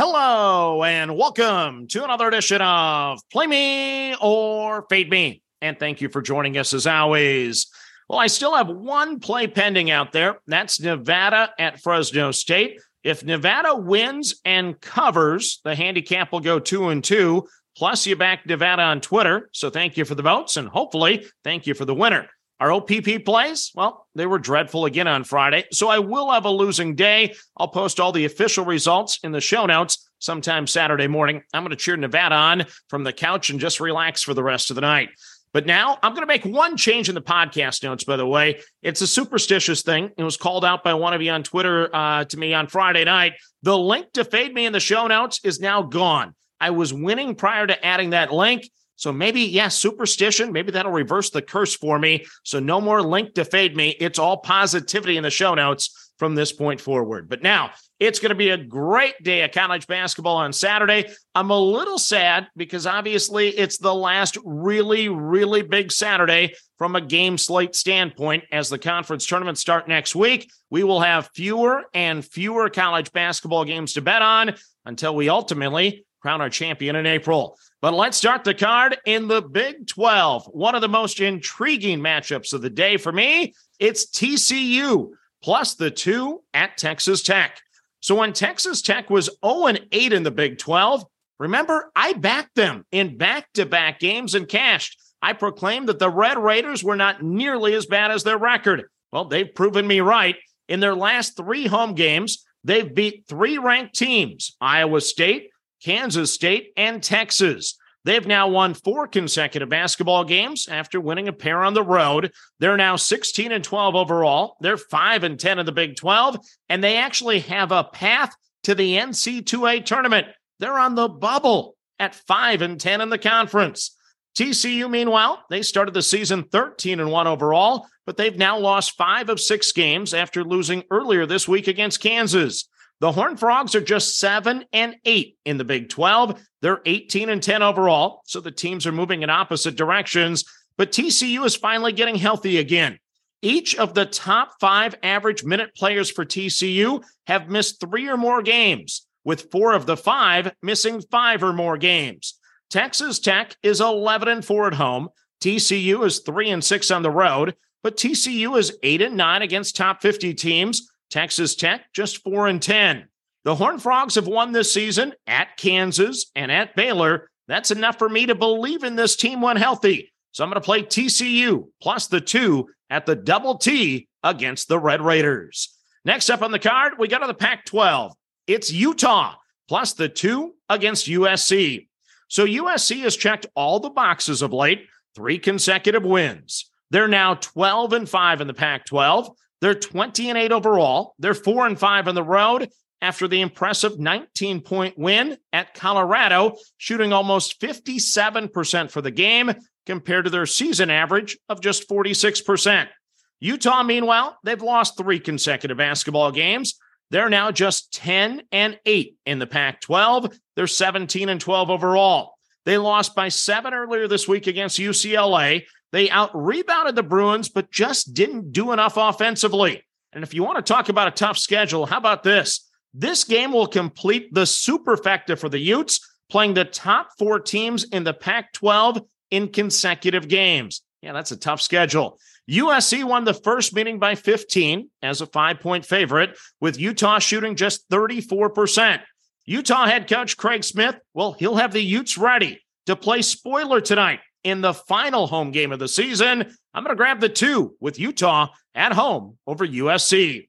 Hello, and welcome to another edition of Play Me or Fade Me. And thank you for joining us as always. Well, I still have one play pending out there. That's Nevada at Fresno State. If Nevada wins and covers, the handicap will go two and two. Plus, you back Nevada on Twitter. So thank you for the votes and hopefully thank you for the winner. Our OPP plays, well, they were dreadful again on Friday. So I will have a losing day. I'll post all the official results in the show notes sometime Saturday morning. I'm going to cheer Nevada on from the couch and just relax for the rest of the night. But now I'm going to make one change in the podcast notes, by the way. It's a superstitious thing. It was called out by one of you on Twitter uh, to me on Friday night. The link to fade me in the show notes is now gone. I was winning prior to adding that link. So maybe, yeah, superstition, maybe that'll reverse the curse for me. So no more link to fade me. It's all positivity in the show notes from this point forward. But now it's going to be a great day of college basketball on Saturday. I'm a little sad because obviously it's the last really, really big Saturday from a game slate standpoint. As the conference tournaments start next week, we will have fewer and fewer college basketball games to bet on until we ultimately crown our champion in April. But let's start the card in the Big 12. One of the most intriguing matchups of the day for me, it's TCU plus the two at Texas Tech. So when Texas Tech was 0 8 in the Big 12, remember, I backed them in back to back games and cashed. I proclaimed that the Red Raiders were not nearly as bad as their record. Well, they've proven me right. In their last three home games, they've beat three ranked teams Iowa State, Kansas State, and Texas. They've now won four consecutive basketball games after winning a pair on the road. They're now 16 and 12 overall. They're 5 and 10 in the Big 12, and they actually have a path to the NCAA tournament. They're on the bubble at 5 and 10 in the conference. TCU, meanwhile, they started the season 13 and 1 overall, but they've now lost five of six games after losing earlier this week against Kansas. The Horned Frogs are just seven and eight in the Big 12. They're 18 and 10 overall. So the teams are moving in opposite directions. But TCU is finally getting healthy again. Each of the top five average minute players for TCU have missed three or more games, with four of the five missing five or more games. Texas Tech is 11 and 4 at home. TCU is 3 and 6 on the road, but TCU is 8 and 9 against top 50 teams Texas Tech just 4 and 10. The Horned Frogs have won this season at Kansas and at Baylor. That's enough for me to believe in this team when healthy. So I'm going to play TCU plus the 2 at the double T against the Red Raiders. Next up on the card, we go to the Pac 12. It's Utah plus the 2 against USC. So USC has checked all the boxes of late, three consecutive wins. They're now 12 and 5 in the Pac 12. They're 20 and 8 overall. They're 4 and 5 on the road after the impressive 19 point win at Colorado, shooting almost 57% for the game compared to their season average of just 46%. Utah, meanwhile, they've lost three consecutive basketball games. They're now just 10 and 8 in the Pac 12. They're 17 and 12 overall. They lost by seven earlier this week against UCLA. They out rebounded the Bruins, but just didn't do enough offensively. And if you want to talk about a tough schedule, how about this? This game will complete the superfecta for the Utes, playing the top four teams in the Pac 12 in consecutive games. Yeah, that's a tough schedule. USC won the first meeting by 15 as a five point favorite, with Utah shooting just 34%. Utah head coach Craig Smith, well, he'll have the Utes ready to play spoiler tonight in the final home game of the season. I'm going to grab the two with Utah at home over USC.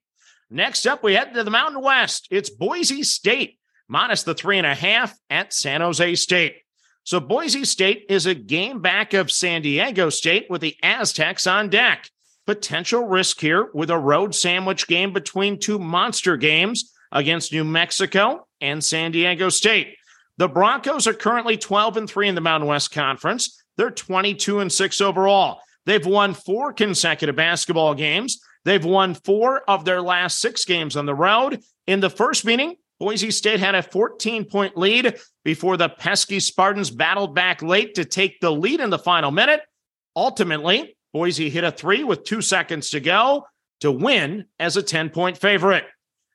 Next up, we head to the Mountain West. It's Boise State minus the three and a half at San Jose State. So Boise State is a game back of San Diego State with the Aztecs on deck. Potential risk here with a road sandwich game between two monster games against New Mexico and San Diego State. The Broncos are currently 12 and 3 in the Mountain West Conference. They're 22 and 6 overall. They've won four consecutive basketball games. They've won four of their last six games on the road. In the first meeting, Boise State had a 14 point lead before the pesky Spartans battled back late to take the lead in the final minute. Ultimately, Boise hit a three with two seconds to go to win as a 10 point favorite.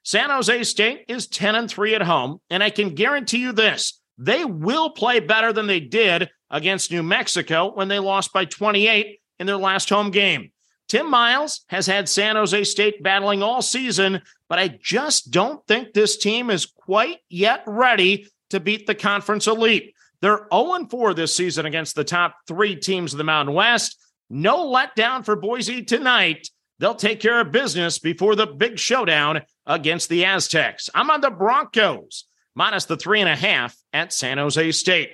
San Jose State is 10 and 3 at home, and I can guarantee you this they will play better than they did against New Mexico when they lost by 28 in their last home game. Tim Miles has had San Jose State battling all season, but I just don't think this team is quite yet ready to beat the conference elite. They're 0 4 this season against the top three teams of the Mountain West. No letdown for Boise tonight. They'll take care of business before the big showdown against the Aztecs. I'm on the Broncos, minus the three and a half at San Jose State.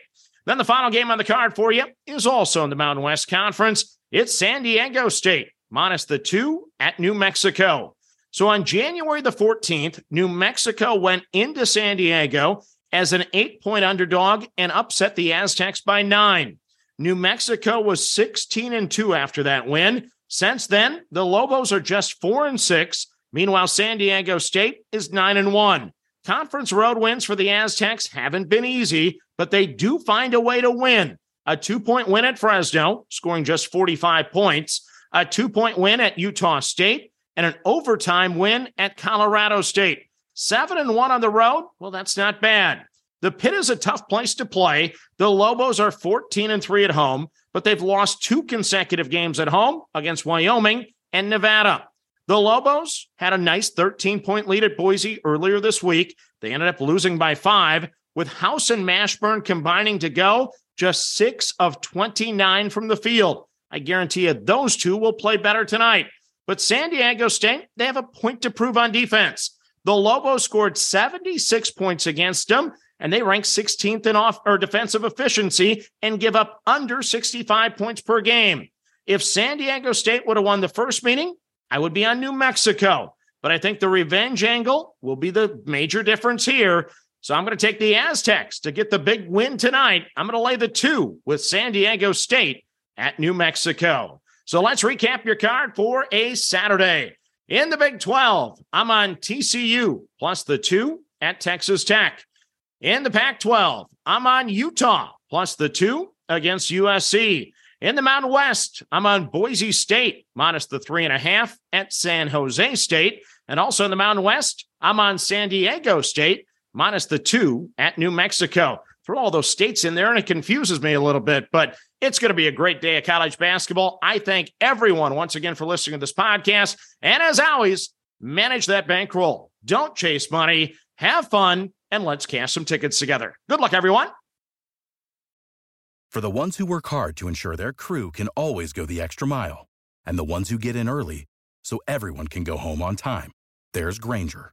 Then the final game on the card for you is also in the Mountain West Conference. It's San Diego State, minus the two at New Mexico. So on January the 14th, New Mexico went into San Diego as an eight point underdog and upset the Aztecs by nine. New Mexico was 16 and 2 after that win. Since then, the Lobos are just 4 and 6. Meanwhile, San Diego State is 9 and 1. Conference road wins for the Aztecs haven't been easy, but they do find a way to win. A two point win at Fresno, scoring just 45 points, a two point win at Utah State, and an overtime win at Colorado State. Seven and one on the road. Well, that's not bad. The pit is a tough place to play. The Lobos are 14 and 3 at home, but they've lost two consecutive games at home against Wyoming and Nevada. The Lobos had a nice 13 point lead at Boise earlier this week. They ended up losing by five, with House and Mashburn combining to go just six of 29 from the field. I guarantee you those two will play better tonight. But San Diego State, they have a point to prove on defense. The Lobos scored 76 points against them, and they rank 16th in off or defensive efficiency and give up under 65 points per game. If San Diego State would have won the first meeting, I would be on New Mexico. But I think the revenge angle will be the major difference here. So I'm going to take the Aztecs to get the big win tonight. I'm going to lay the two with San Diego State at New Mexico. So let's recap your card for a Saturday. In the Big 12, I'm on TCU plus the two at Texas Tech. In the Pac 12, I'm on Utah plus the two against USC. In the Mountain West, I'm on Boise State minus the three and a half at San Jose State. And also in the Mountain West, I'm on San Diego State minus the two at New Mexico. Throw all those states in there and it confuses me a little bit, but it's going to be a great day of college basketball. I thank everyone once again for listening to this podcast. And as always, manage that bankroll. Don't chase money. Have fun and let's cash some tickets together. Good luck, everyone. For the ones who work hard to ensure their crew can always go the extra mile, and the ones who get in early so everyone can go home on time, there's Grainger,